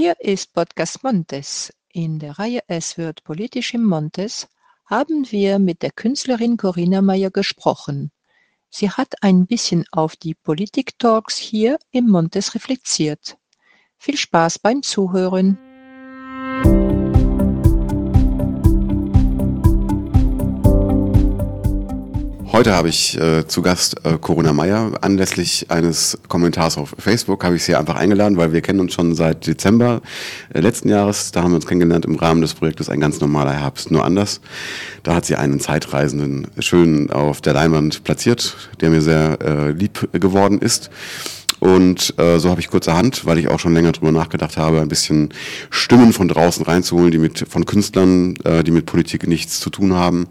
Hier ist Podcast Montes. In der Reihe Es wird politisch im Montes haben wir mit der Künstlerin Corinna Meyer gesprochen. Sie hat ein bisschen auf die Politik-Talks hier im Montes reflektiert. Viel Spaß beim Zuhören. Heute habe ich äh, zu Gast äh, Corona Meyer. Anlässlich eines Kommentars auf Facebook habe ich sie einfach eingeladen, weil wir kennen uns schon seit Dezember äh, letzten Jahres. Da haben wir uns kennengelernt im Rahmen des Projektes Ein ganz normaler Herbst, nur anders. Da hat sie einen Zeitreisenden schön auf der Leinwand platziert, der mir sehr äh, lieb geworden ist. Und äh, so habe ich kurzerhand, weil ich auch schon länger drüber nachgedacht habe, ein bisschen Stimmen von draußen reinzuholen, die mit von Künstlern, äh, die mit Politik nichts zu tun haben,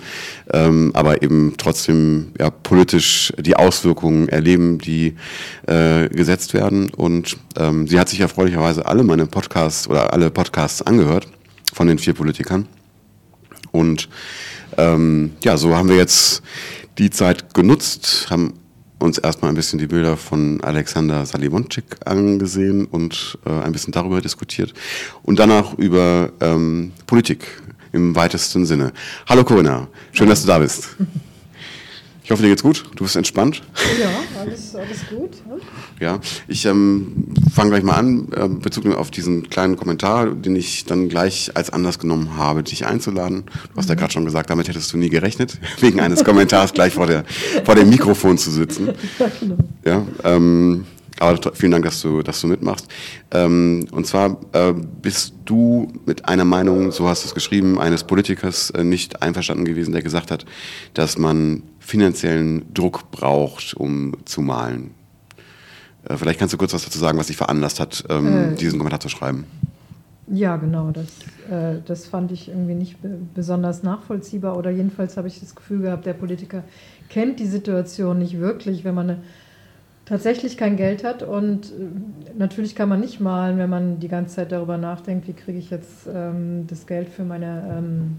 ähm, aber eben trotzdem ja, politisch die Auswirkungen erleben, die äh, gesetzt werden. Und ähm, sie hat sich erfreulicherweise alle meine Podcasts oder alle Podcasts angehört von den vier Politikern. Und ähm, ja, so haben wir jetzt die Zeit genutzt, haben uns erstmal ein bisschen die Bilder von Alexander Salivonczyk angesehen und äh, ein bisschen darüber diskutiert und danach über ähm, Politik im weitesten Sinne. Hallo Corinna, schön, dass du da bist. Ich hoffe, dir geht's gut. Du bist entspannt. Ja, alles, alles gut. Ne? Ja, ich ähm, fange gleich mal an, äh, bezogen auf diesen kleinen Kommentar, den ich dann gleich als Anlass genommen habe, dich einzuladen. Du hast mhm. ja gerade schon gesagt, damit hättest du nie gerechnet, wegen eines Kommentars gleich vor, der, vor dem Mikrofon zu sitzen. Ja, genau. Ja, ähm, aber vielen Dank, dass du, dass du mitmachst. Ähm, und zwar äh, bist du mit einer Meinung, so hast du es geschrieben, eines Politikers äh, nicht einverstanden gewesen, der gesagt hat, dass man finanziellen Druck braucht, um zu malen. Äh, vielleicht kannst du kurz was dazu sagen, was dich veranlasst hat, ähm, äh, diesen Kommentar zu schreiben. Ja, genau. Das, äh, das fand ich irgendwie nicht besonders nachvollziehbar oder jedenfalls habe ich das Gefühl gehabt, der Politiker kennt die Situation nicht wirklich, wenn man eine tatsächlich kein Geld hat. Und äh, natürlich kann man nicht malen, wenn man die ganze Zeit darüber nachdenkt, wie kriege ich jetzt ähm, das Geld für meine ähm,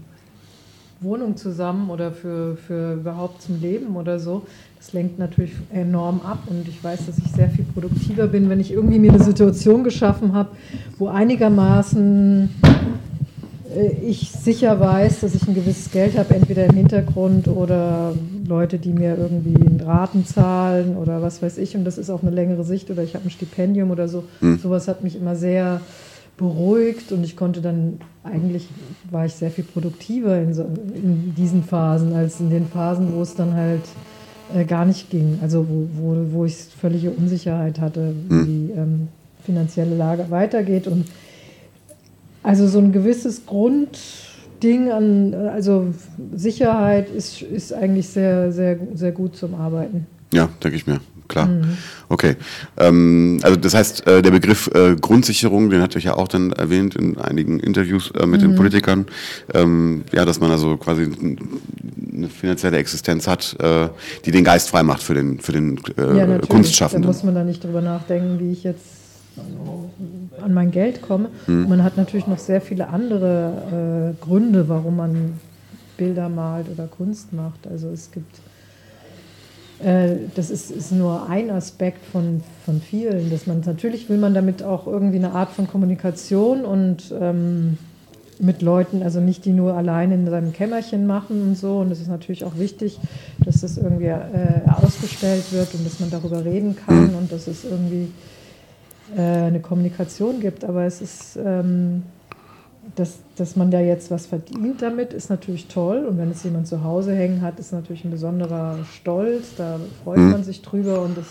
Wohnung zusammen oder für, für überhaupt zum Leben oder so. Das lenkt natürlich enorm ab und ich weiß, dass ich sehr viel produktiver bin, wenn ich irgendwie mir eine Situation geschaffen habe, wo einigermaßen äh, ich sicher weiß, dass ich ein gewisses Geld habe, entweder im Hintergrund oder Leute, die mir irgendwie einen Raten zahlen oder was weiß ich, und das ist auf eine längere Sicht oder ich habe ein Stipendium oder so. Mhm. Sowas hat mich immer sehr beruhigt und ich konnte dann, eigentlich war ich sehr viel produktiver in, so, in diesen Phasen, als in den Phasen, wo es dann halt äh, gar nicht ging. Also wo, wo, wo ich völlige Unsicherheit hatte, wie mhm. die ähm, finanzielle Lage weitergeht und also so ein gewisses Grundding an, also Sicherheit ist, ist eigentlich sehr, sehr, sehr gut zum Arbeiten. Ja, denke ich mir. Klar. Mhm. Okay. Ähm, also das heißt, äh, der Begriff äh, Grundsicherung, den hatte ich ja auch dann erwähnt in einigen Interviews äh, mit mhm. den Politikern, ähm, ja, dass man also quasi eine finanzielle Existenz hat, äh, die den Geist frei macht für den, für den äh, ja, Kunstschaffenden. Da muss man da nicht drüber nachdenken, wie ich jetzt an mein Geld komme. Mhm. Man hat natürlich noch sehr viele andere äh, Gründe, warum man Bilder malt oder Kunst macht. Also es gibt, äh, das ist, ist, nur ein Aspekt von, von vielen, dass man natürlich will man damit auch irgendwie eine Art von Kommunikation und ähm, mit Leuten, also nicht die nur allein in seinem Kämmerchen machen und so. Und es ist natürlich auch wichtig, dass das irgendwie äh, ausgestellt wird und dass man darüber reden kann und dass es irgendwie äh, eine Kommunikation gibt. Aber es ist, ähm, dass, dass man da jetzt was verdient damit, ist natürlich toll. Und wenn es jemand zu Hause hängen hat, ist natürlich ein besonderer Stolz. Da freut mhm. man sich drüber. Und das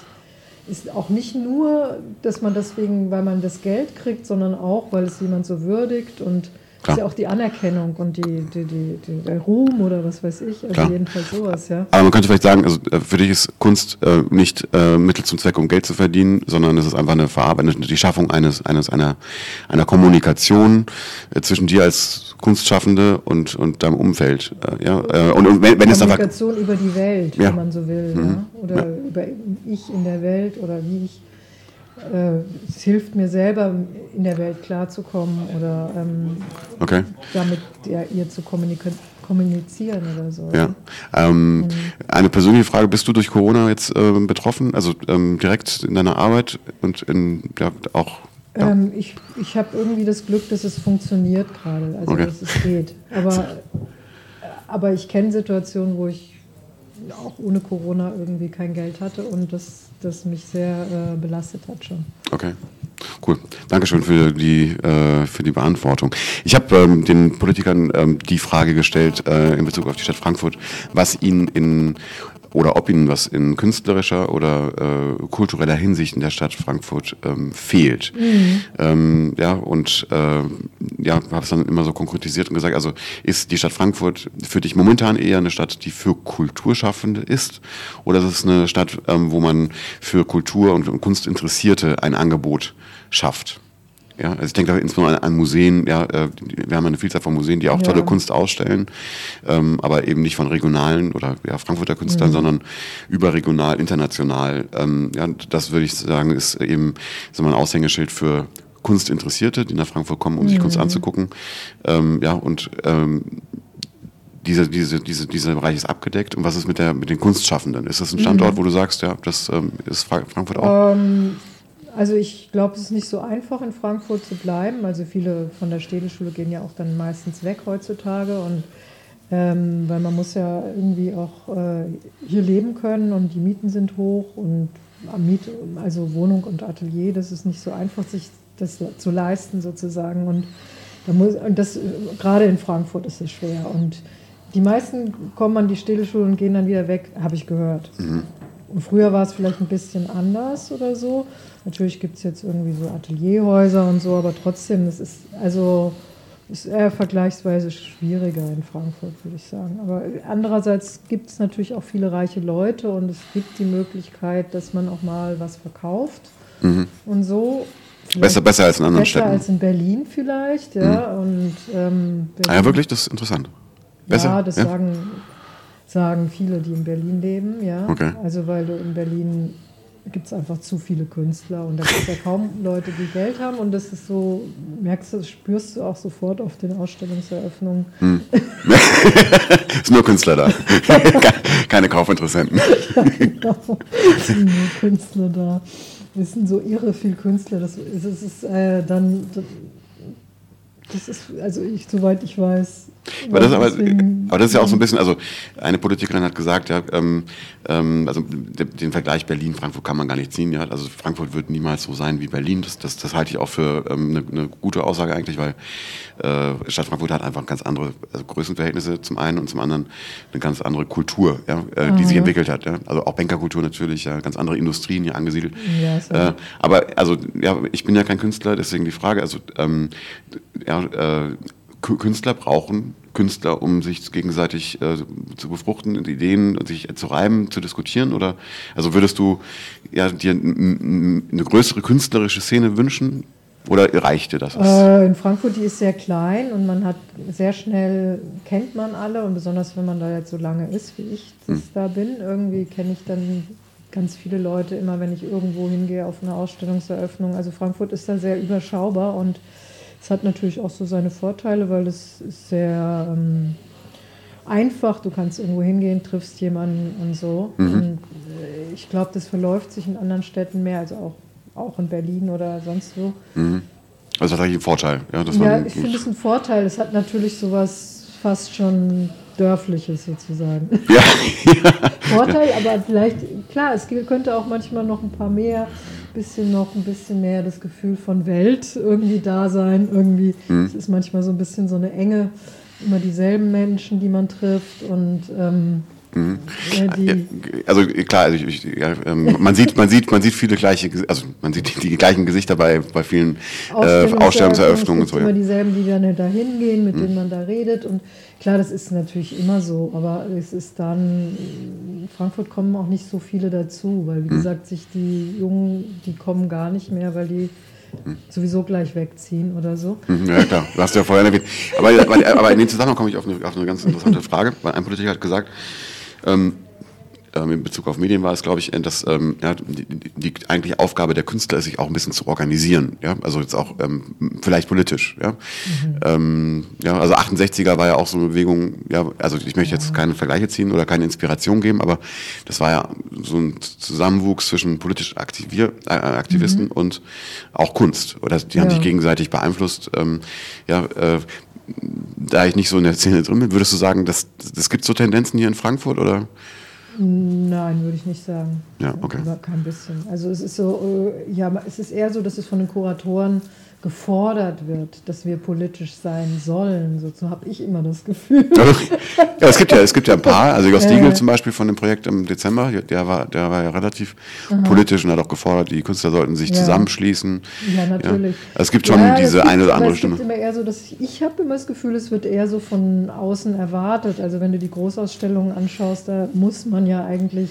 ist auch nicht nur, dass man deswegen, weil man das Geld kriegt, sondern auch, weil es jemand so würdigt und Klar. ist ja auch die Anerkennung und die, die, die, die, der Ruhm oder was weiß ich. Also Klar. jedenfalls sowas, ja. Aber man könnte vielleicht sagen, also äh, für dich ist Kunst äh, nicht äh, Mittel zum Zweck, um Geld zu verdienen, sondern es ist einfach eine Verarbeitung, die Schaffung eines, eines einer, einer Kommunikation äh, zwischen dir als Kunstschaffende und, und deinem Umfeld. Äh, ja? Äh, und, und wenn, wenn es Kommunikation über die Welt, ja. wenn man so will. Mhm. Ja? Oder ja. über ich in der Welt oder wie ich äh, es hilft mir selber, in der Welt klarzukommen oder ähm, okay. damit ja, ihr zu kommunizieren oder so. Ja. Ähm, mhm. Eine persönliche Frage, bist du durch Corona jetzt äh, betroffen, also ähm, direkt in deiner Arbeit und in, ja, auch Ja. Ähm, ich ich habe irgendwie das Glück, dass es funktioniert gerade, also okay. dass es geht. Aber, aber ich kenne Situationen, wo ich auch ohne Corona irgendwie kein Geld hatte und das, das mich sehr äh, belastet hat schon. Okay. Cool. Dankeschön für die, äh, für die Beantwortung. Ich habe ähm, den Politikern ähm, die Frage gestellt äh, in Bezug auf die Stadt Frankfurt, was ihnen in oder ob ihnen was in künstlerischer oder äh, kultureller Hinsicht in der Stadt Frankfurt ähm, fehlt. Mhm. Ähm, ja, und äh, ja, habe es dann immer so konkretisiert und gesagt, also ist die Stadt Frankfurt für dich momentan eher eine Stadt, die für Kulturschaffende ist, oder ist es eine Stadt, ähm, wo man für Kultur und, und Kunst Interessierte ein Angebot schafft? Ja, also ich denke da insbesondere an Museen. Ja, äh, wir haben eine Vielzahl von Museen, die auch tolle Kunst ausstellen, ähm, aber eben nicht von regionalen oder ja, Frankfurter Künstlern, mhm. sondern überregional, international. Ähm, ja, das würde ich sagen, ist eben so ein Aushängeschild für Kunstinteressierte, die nach Frankfurt kommen, um mhm. sich Kunst anzugucken. Ähm, ja, und ähm, diese, diese, diese, dieser Bereich ist abgedeckt. Und was ist mit, der, mit den Kunstschaffenden? Ist das ein Standort, mhm. wo du sagst, ja, das ähm, ist Frankfurt auch? Ähm, also ich glaube, es ist nicht so einfach in Frankfurt zu bleiben. Also viele von der Städteschule gehen ja auch dann meistens weg heutzutage und ähm, weil man muss ja irgendwie auch äh, hier leben können und die Mieten sind hoch und Miet, also Wohnung und Atelier, das ist nicht so einfach, sich das zu leisten sozusagen. Und, da muss, und das gerade in Frankfurt ist es schwer. Und die meisten kommen an die Städteschule und gehen dann wieder weg, habe ich gehört. Mhm. Und früher war es vielleicht ein bisschen anders oder so. Natürlich gibt es jetzt irgendwie so Atelierhäuser und so, aber trotzdem, das ist also ist eher vergleichsweise schwieriger in Frankfurt, würde ich sagen. Aber andererseits gibt es natürlich auch viele reiche Leute und es gibt die Möglichkeit, dass man auch mal was verkauft mhm. und so. Besser, besser als in anderen besser Städten. Besser als in Berlin vielleicht, ja. Mhm. Und, ähm, ah ja, wirklich, das ist interessant. Besser? Ja, das ja? Sagen, sagen viele, die in Berlin leben, ja. Okay. Also weil du in Berlin gibt es einfach zu viele Künstler und da gibt es ja kaum Leute, die Geld haben und das ist so, merkst du, spürst du auch sofort auf den Ausstellungseröffnungen. Hm. ist nur Künstler da, keine Kaufinteressenten. ja, genau, es sind nur Künstler da. Es sind so irre viel Künstler, das ist, das ist äh, dann, das ist, also ich, soweit ich weiß, aber das, aber, aber das, ist ja auch so ein bisschen, also eine Politikerin hat gesagt, ja, ähm, ähm, also den Vergleich Berlin-Frankfurt kann man gar nicht ziehen. Ja? Also Frankfurt wird niemals so sein wie Berlin. Das, das, das halte ich auch für ähm, eine, eine gute Aussage eigentlich, weil äh, Stadt Frankfurt hat einfach ganz andere also Größenverhältnisse zum einen und zum anderen eine ganz andere Kultur, ja, äh, die sich entwickelt hat. Ja? Also auch Bankerkultur natürlich, ja, ganz andere Industrien hier angesiedelt. Ja, so. äh, aber also ja, ich bin ja kein Künstler, deswegen die Frage, also ähm, ja, äh, Künstler brauchen Künstler, um sich gegenseitig äh, zu befruchten, Ideen sich zu reiben, zu diskutieren? Oder also würdest du ja, dir eine größere künstlerische Szene wünschen? Oder reicht dir das? Äh, in Frankfurt, die ist sehr klein und man hat sehr schnell, kennt man alle und besonders wenn man da jetzt so lange ist, wie ich das hm. da bin, irgendwie kenne ich dann ganz viele Leute immer, wenn ich irgendwo hingehe auf eine Ausstellungseröffnung. Also Frankfurt ist da sehr überschaubar und es hat natürlich auch so seine Vorteile, weil es ist sehr ähm, einfach. Du kannst irgendwo hingehen, triffst jemanden und so. Mhm. Und äh, ich glaube, das verläuft sich in anderen Städten mehr, also auch, auch in Berlin oder sonst wo. Mhm. Also das hat eigentlich einen Vorteil. Ja, ja ich finde es ein Vorteil. Es hat natürlich sowas fast schon dörfliches sozusagen. Ja. Vorteil, aber vielleicht, klar, es könnte auch manchmal noch ein paar mehr bisschen noch ein bisschen mehr das Gefühl von Welt irgendwie da sein. Irgendwie, mhm. es ist manchmal so ein bisschen so eine Enge, immer dieselben Menschen, die man trifft und ähm, Mhm. Ja, also klar, also ich, ich, ja, ähm, man sieht, man sieht, man sieht viele gleiche, also man sieht die, die gleichen Gesichter bei, bei vielen äh, Ausstellungseröffnungen und so. Immer dieselben, die dann da hingehen, mit mhm. denen man da redet und klar, das ist natürlich immer so, aber es ist dann in Frankfurt kommen auch nicht so viele dazu, weil wie mhm. gesagt, sich die Jungen, die kommen gar nicht mehr, weil die mhm. sowieso gleich wegziehen oder so. Mhm, ja, klar, du hast ja vorher erwähnt. Aber, aber, aber in dem Zusammenhang komme ich auf eine, auf eine ganz interessante Frage, weil ein Politiker hat gesagt, ähm, ähm, in Bezug auf Medien war es, glaube ich, äh, dass ähm, ja, die, die eigentliche Aufgabe der Künstler ist, sich auch ein bisschen zu organisieren. Ja, also jetzt auch ähm, vielleicht politisch. Ja, mhm. ähm, ja, also 68er war ja auch so eine Bewegung. Ja, also ich möchte jetzt keine Vergleiche ziehen oder keine Inspiration geben, aber das war ja so ein Zusammenwuchs zwischen politisch Aktivier, äh, Aktivisten mhm. und auch Kunst. Oder die haben sich gegenseitig beeinflusst. Ähm, ja, äh, da ich nicht so in der Szene drin bin, würdest du sagen, dass das gibt so Tendenzen hier in Frankfurt oder? Nein, würde ich nicht sagen. Ja, okay. Aber kein bisschen. Also es ist so, äh, ja, es ist eher so, dass es von den Kuratoren gefordert wird, dass wir politisch sein sollen. So, habe ich immer das Gefühl. ja, es gibt ja, es gibt ja ein paar. Also Jos Diegel zum Beispiel von dem Projekt im Dezember, der war, der war ja relativ Aha. politisch und hat auch gefordert, die Künstler sollten sich ja. zusammenschließen. Ja, natürlich. Ja. Es gibt schon diese eine oder andere Stimme. Immer eher so, dass ich, ich habe immer das Gefühl, es wird eher so von außen erwartet. Also wenn du die Großausstellungen anschaust, da muss man ja eigentlich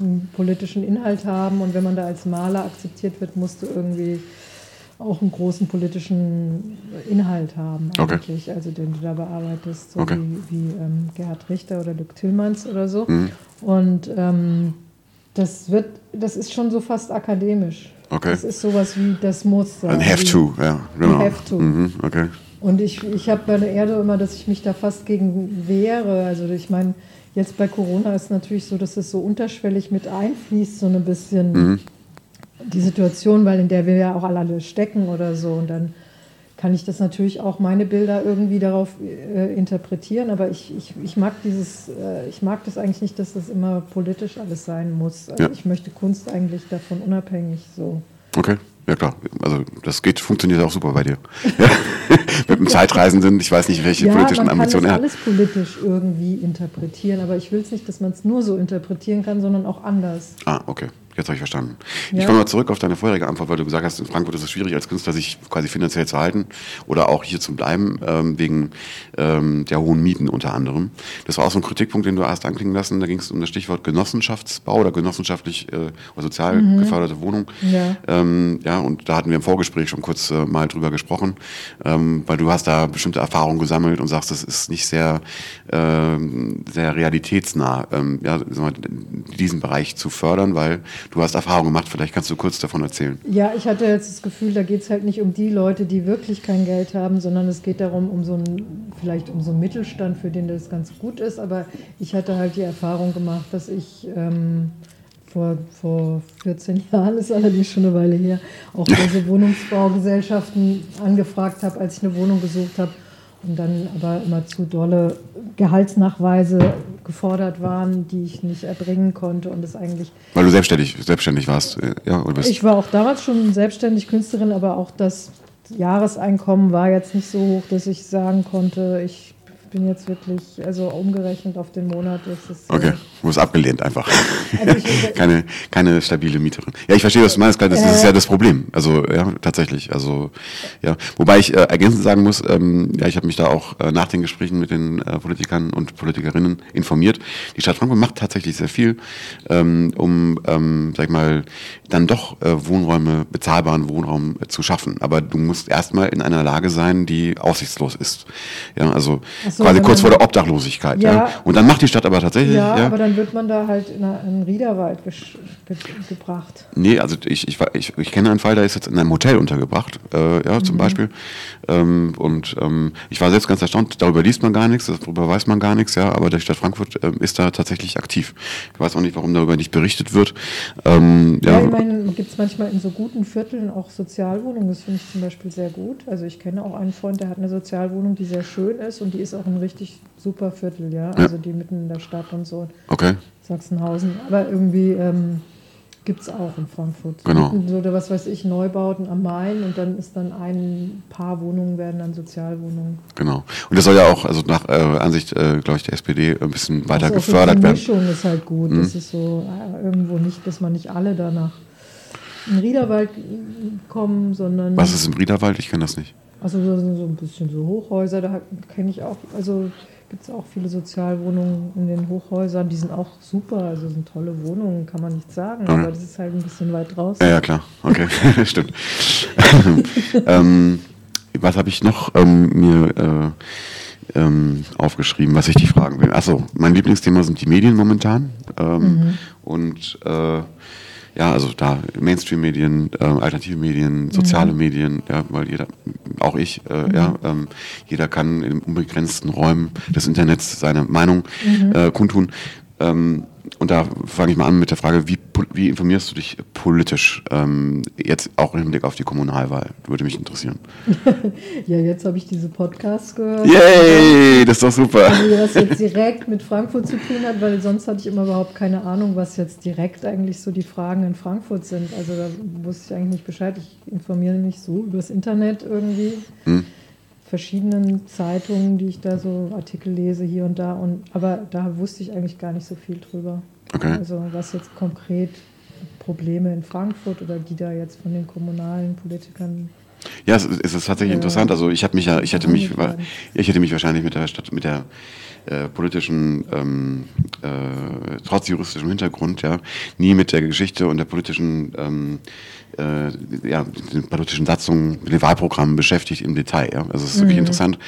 einen politischen Inhalt haben und wenn man da als Maler akzeptiert wird, musst du irgendwie auch einen großen politischen Inhalt haben eigentlich, okay. also den du da bearbeitest, so okay. wie, wie ähm, Gerhard Richter oder Luc Tillmanns oder so. Mhm. Und ähm, das wird, das ist schon so fast akademisch. Okay. Das ist sowas wie, das muss sein. Ein Have to, ja, genau. Ein have to. Mhm, okay. Und ich, ich habe bei der Erde immer, dass ich mich da fast gegen wehre. Also ich meine, jetzt bei Corona ist es natürlich so, dass es so unterschwellig mit einfließt, so ein bisschen. Mhm die Situation, weil in der wir ja auch alle stecken oder so. Und dann kann ich das natürlich auch meine Bilder irgendwie darauf äh, interpretieren, aber ich, ich, ich mag dieses, äh, ich mag das eigentlich nicht, dass das immer politisch alles sein muss. Also ja. Ich möchte Kunst eigentlich davon unabhängig so. Okay. Ja klar, also das geht, funktioniert auch super bei dir. Ja. Mit einem Zeitreisenden, ich weiß nicht, welche ja, politischen Ambitionen er hat. Man kann alles politisch irgendwie interpretieren, aber ich will es nicht, dass man es nur so interpretieren kann, sondern auch anders. Ah, okay. Jetzt habe ich verstanden. Ja. Ich komme mal zurück auf deine vorherige Antwort, weil du gesagt hast, in Frankfurt ist es schwierig, als Künstler sich quasi finanziell zu halten oder auch hier zu bleiben, ähm, wegen ähm, der hohen Mieten unter anderem. Das war auch so ein Kritikpunkt, den du erst anklingen lassen. Da ging es um das Stichwort Genossenschaftsbau oder genossenschaftlich äh, oder sozial mhm. geförderte Wohnung. Ja. Ähm, ja, und da hatten wir im Vorgespräch schon kurz äh, mal drüber gesprochen, ähm, weil du hast da bestimmte Erfahrungen gesammelt und sagst, das ist nicht sehr, äh, sehr realitätsnah, ähm, ja, diesen Bereich zu fördern, weil Du hast Erfahrung gemacht, vielleicht kannst du kurz davon erzählen. Ja, ich hatte jetzt das Gefühl, da geht es halt nicht um die Leute, die wirklich kein Geld haben, sondern es geht darum, um so einen, vielleicht um so einen Mittelstand, für den das ganz gut ist. Aber ich hatte halt die Erfahrung gemacht, dass ich ähm, vor, vor 14 Jahren, ist allerdings schon eine Weile her, auch diese Wohnungsbaugesellschaften angefragt habe, als ich eine Wohnung gesucht habe und dann aber immer zu dolle Gehaltsnachweise gefordert waren, die ich nicht erbringen konnte und es eigentlich. Weil du selbstständig, selbstständig warst, äh, ja, oder bist? Ich war auch damals schon selbstständig Künstlerin, aber auch das Jahreseinkommen war jetzt nicht so hoch, dass ich sagen konnte, ich bin jetzt wirklich, also umgerechnet auf den Monat ist es. Okay, du wirst abgelehnt einfach. Also keine, keine stabile Mieterin. Ja, ich verstehe, was du meinst, das ist ja das Problem. Also, ja, tatsächlich. Also, ja. Wobei ich äh, ergänzend sagen muss, ähm, ja, ich habe mich da auch äh, nach den Gesprächen mit den äh, Politikern und Politikerinnen informiert. Die Stadt Frankfurt macht tatsächlich sehr viel, ähm, um, ähm, sag ich mal, dann doch äh, Wohnräume, bezahlbaren Wohnraum äh, zu schaffen. Aber du musst erstmal in einer Lage sein, die aussichtslos ist. Ja, also so quasi kurz vor der Obdachlosigkeit. Ja. ja. Und dann macht die Stadt aber tatsächlich. Ja, ja. aber dann wird man da halt in einen Riederwald ge ge gebracht. Nee, also ich, ich, ich, ich kenne einen Fall, der ist jetzt in einem Hotel untergebracht, äh, ja, zum mhm. Beispiel. Ähm, und ähm, ich war selbst ganz erstaunt, darüber liest man gar nichts, darüber weiß man gar nichts, ja, aber die Stadt Frankfurt äh, ist da tatsächlich aktiv. Ich weiß auch nicht, warum darüber nicht berichtet wird. Ähm, ja, ja, ich meine, gibt es manchmal in so guten Vierteln auch Sozialwohnungen, das finde ich zum Beispiel sehr gut. Also ich kenne auch einen Freund, der hat eine Sozialwohnung, die sehr schön ist und die ist auch ein richtig super Viertel, ja. Also die mitten in der Stadt und so. Okay. Sachsenhausen. Aber irgendwie ähm, gibt es auch in Frankfurt. Genau. So, oder was weiß ich, Neubauten am Main und dann ist dann ein paar Wohnungen werden dann Sozialwohnungen. Genau. Und das soll ja auch, also nach äh, Ansicht, äh, glaube ich, der SPD ein bisschen weiter also gefördert werden. Die Mischung ist halt gut. Mhm. Das ist so äh, irgendwo nicht, dass man nicht alle danach in Riederwald kommen, sondern. Was ist im Riederwald? Ich kenne das nicht. Also so, so ein bisschen so Hochhäuser, da kenne ich auch, also gibt es auch viele Sozialwohnungen in den Hochhäusern, die sind auch super, also sind tolle Wohnungen, kann man nicht sagen, aber das ist halt ein bisschen weit draußen. Ja, ja klar, okay, stimmt. ähm, was habe ich noch ähm, mir ähm, aufgeschrieben, was ich dich fragen will. Achso, mein Lieblingsthema sind die Medien momentan. Ähm, mhm. Und äh, ja, also da Mainstream-Medien, äh, alternative Medien, soziale mhm. Medien, ja, weil jeder, auch ich, äh, mhm. ja, ähm, jeder kann in unbegrenzten Räumen des Internets seine Meinung mhm. äh, kundtun. Ähm, und da fange ich mal an mit der Frage, wie, wie informierst du dich politisch? Ähm, jetzt auch im Hinblick auf die Kommunalwahl, würde mich interessieren. ja, jetzt habe ich diese Podcasts gehört. Yay, das ist doch super. Also, was jetzt direkt mit Frankfurt zu tun hat, weil sonst hatte ich immer überhaupt keine Ahnung, was jetzt direkt eigentlich so die Fragen in Frankfurt sind. Also da wusste ich eigentlich nicht Bescheid. Ich informiere mich so übers Internet irgendwie. Hm verschiedenen Zeitungen, die ich da so Artikel lese hier und da. Und, aber da wusste ich eigentlich gar nicht so viel drüber. Okay. Also was jetzt konkret Probleme in Frankfurt oder die da jetzt von den kommunalen Politikern ja, es ist tatsächlich äh, interessant. Also ich habe mich ja, ich hätte mich, ich hätte mich wahrscheinlich mit der Stadt, mit der äh, politischen, ähm, äh, trotz juristischem Hintergrund, ja, nie mit der Geschichte und der politischen ähm, äh, ja, den politischen Satzungen, mit den Wahlprogrammen beschäftigt im Detail. Ja. Also es ist mhm. wirklich interessant,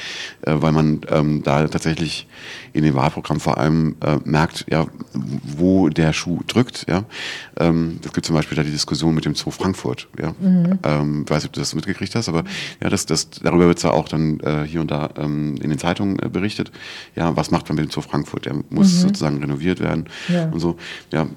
äh, weil man ähm, da tatsächlich in den Wahlprogrammen vor allem äh, merkt, ja, wo der Schuh drückt. Ja. Ähm, es gibt zum Beispiel da die Diskussion mit dem Zoo Frankfurt. Ja. Mhm. Ähm, weiß nicht, ob du das mitgekriegt hast, aber ja, das, das, darüber wird ja auch dann äh, hier und da ähm, in den Zeitungen äh, berichtet. Ja, was macht man mit dem Zoo Frankfurt? Der muss mhm. sozusagen renoviert werden ja. und so. Ja,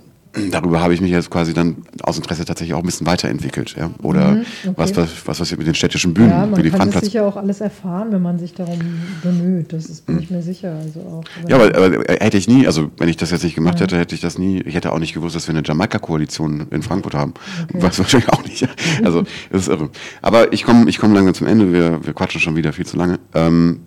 darüber habe ich mich jetzt quasi dann aus Interesse tatsächlich auch ein bisschen weiterentwickelt. Ja? Oder mhm, okay. was, was, was passiert mit den städtischen Bühnen? Ja, man wie die kann sicher auch alles erfahren, wenn man sich darum bemüht. Das ist, bin mhm. ich mir sicher. Also auch, ja, aber, aber, hätte ich nie, also wenn ich das jetzt nicht gemacht ja. hätte, hätte ich das nie, ich hätte auch nicht gewusst, dass wir eine Jamaika-Koalition in Frankfurt haben. Okay. Was wahrscheinlich auch nicht. Also, das ist irre. Aber ich komme ich komm langsam zum Ende, wir, wir quatschen schon wieder viel zu lange. Ähm,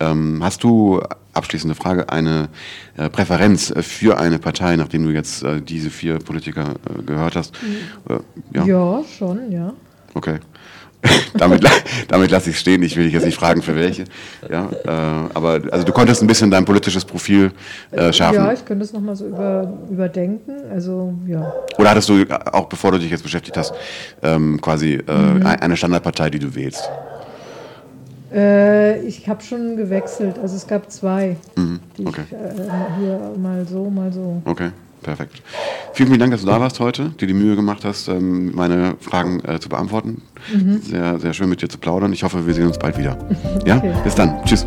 ähm, hast du, abschließende Frage, eine äh, Präferenz äh, für eine Partei, nachdem du jetzt äh, diese vier Politiker äh, gehört hast? Mhm. ja? ja, schon, ja. Okay. damit damit lasse ich stehen. Ich will dich jetzt nicht fragen, für welche. Ja, äh, aber also du konntest ein bisschen dein politisches Profil äh, schärfen. Ja, ich könnte es nochmal so über, überdenken. Also, ja. Oder hattest du, auch bevor du dich jetzt beschäftigt hast, ähm, quasi mhm. eine Standardpartei, die du wählst? Äh, ich habe schon gewechselt. Also es gab zwei. Mhm. Okay. Ich, äh, hier mal so, mal so. Okay, perfekt. Vielen, vielen Dank, dass du da warst heute, dir die Mühe gemacht hast, ähm, meine Fragen äh, zu beantworten. Mhm. Sehr, sehr schön mit dir zu plaudern. Ich hoffe, wir sehen uns bald wieder. Ja, okay. bis dann. Tschüss.